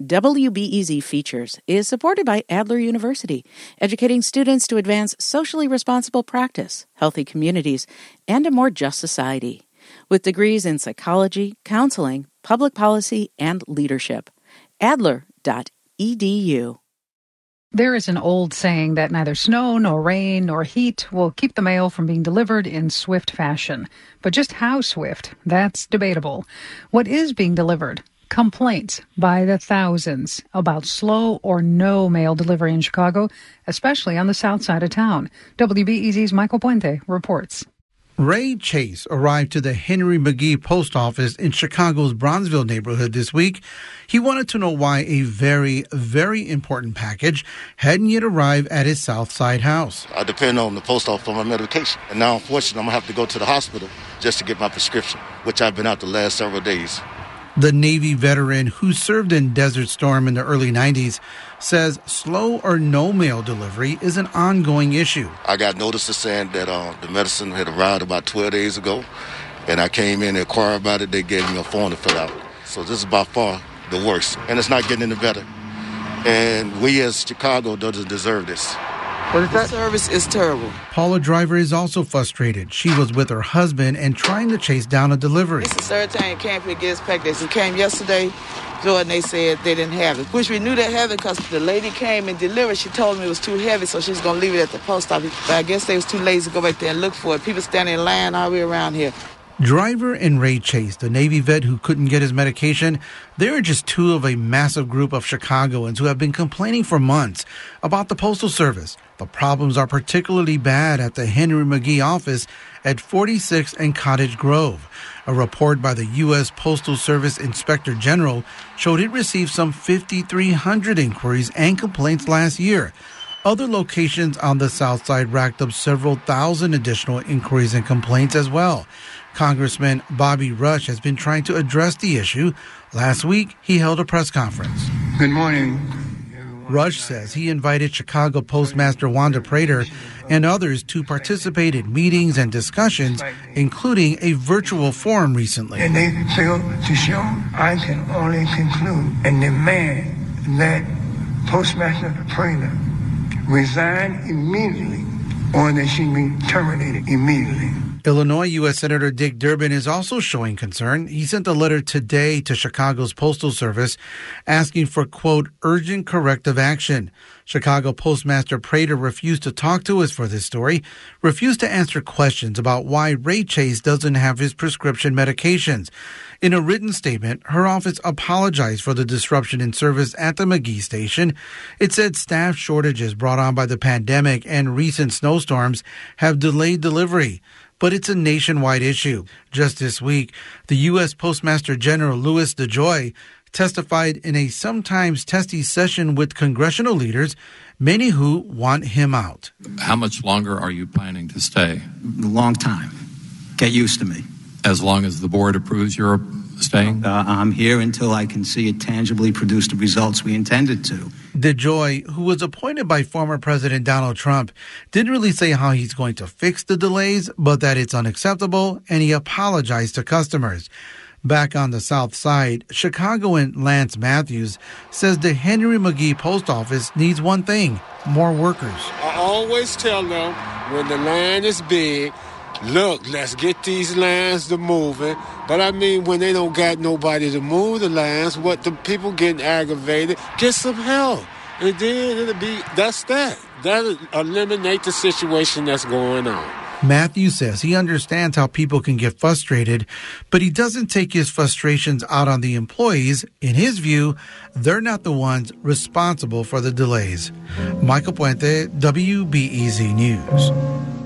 WBEZ Features is supported by Adler University, educating students to advance socially responsible practice, healthy communities, and a more just society. With degrees in psychology, counseling, public policy, and leadership. Adler.edu. There is an old saying that neither snow nor rain nor heat will keep the mail from being delivered in swift fashion. But just how swift, that's debatable. What is being delivered? Complaints by the thousands about slow or no mail delivery in Chicago, especially on the south side of town. WBEZ's Michael Puente reports. Ray Chase arrived to the Henry McGee Post Office in Chicago's Bronzeville neighborhood this week. He wanted to know why a very, very important package hadn't yet arrived at his South Side house. I depend on the post office for my medication, and now unfortunately I'm gonna have to go to the hospital just to get my prescription, which I've been out the last several days. The Navy veteran who served in Desert Storm in the early 90s says slow or no mail delivery is an ongoing issue. I got notices saying that uh, the medicine had arrived about 12 days ago, and I came in and inquired about it. They gave me a form to fill out. So this is by far the worst, and it's not getting any better. And we as Chicago doesn't deserve this. What is that? The service is terrible. Paula Driver is also frustrated. She was with her husband and trying to chase down a delivery. It's the third time it came to get his package. It came yesterday. Jordan, they said they didn't have it, which we knew they had it because the lady came and delivered. She told me it was too heavy, so she's going to leave it at the post office. But I guess they was too lazy to go back there and look for it. People standing in line all the way around here. Driver and Ray Chase, the Navy vet who couldn't get his medication, they are just two of a massive group of Chicagoans who have been complaining for months about the Postal Service. The problems are particularly bad at the Henry McGee office at 46 and Cottage Grove. A report by the U.S. Postal Service Inspector General showed it received some 5,300 inquiries and complaints last year. Other locations on the south side racked up several thousand additional inquiries and complaints as well. Congressman Bobby Rush has been trying to address the issue. Last week, he held a press conference. Good morning. Rush says he invited Chicago Postmaster Wanda Prater and others to participate in meetings and discussions, including a virtual forum recently. And they failed oh, to show, I can only conclude and demand that Postmaster Prater resign immediately or that she be terminated immediately. Illinois U.S. Senator Dick Durbin is also showing concern. He sent a letter today to Chicago's Postal Service asking for, quote, urgent corrective action. Chicago Postmaster Prater refused to talk to us for this story, refused to answer questions about why Ray Chase doesn't have his prescription medications. In a written statement, her office apologized for the disruption in service at the McGee station. It said staff shortages brought on by the pandemic and recent snowstorms have delayed delivery but it's a nationwide issue. Just this week, the U.S. Postmaster General Louis DeJoy testified in a sometimes testy session with congressional leaders, many who want him out. How much longer are you planning to stay? A long time. Get used to me. As long as the board approves your staying? Uh, I'm here until I can see it tangibly produce the results we intended to. DeJoy, who was appointed by former President Donald Trump, didn't really say how he's going to fix the delays, but that it's unacceptable, and he apologized to customers. Back on the south side, Chicagoan Lance Matthews says the Henry McGee post office needs one thing more workers. I always tell them when the line is big, look, let's get these lines to moving. But I mean, when they don't got nobody to move the lines, what the people getting aggravated, get some help. And then it'll be, that's that. That'll eliminate the situation that's going on. Matthew says he understands how people can get frustrated, but he doesn't take his frustrations out on the employees. In his view, they're not the ones responsible for the delays. Michael Puente, WBEZ News.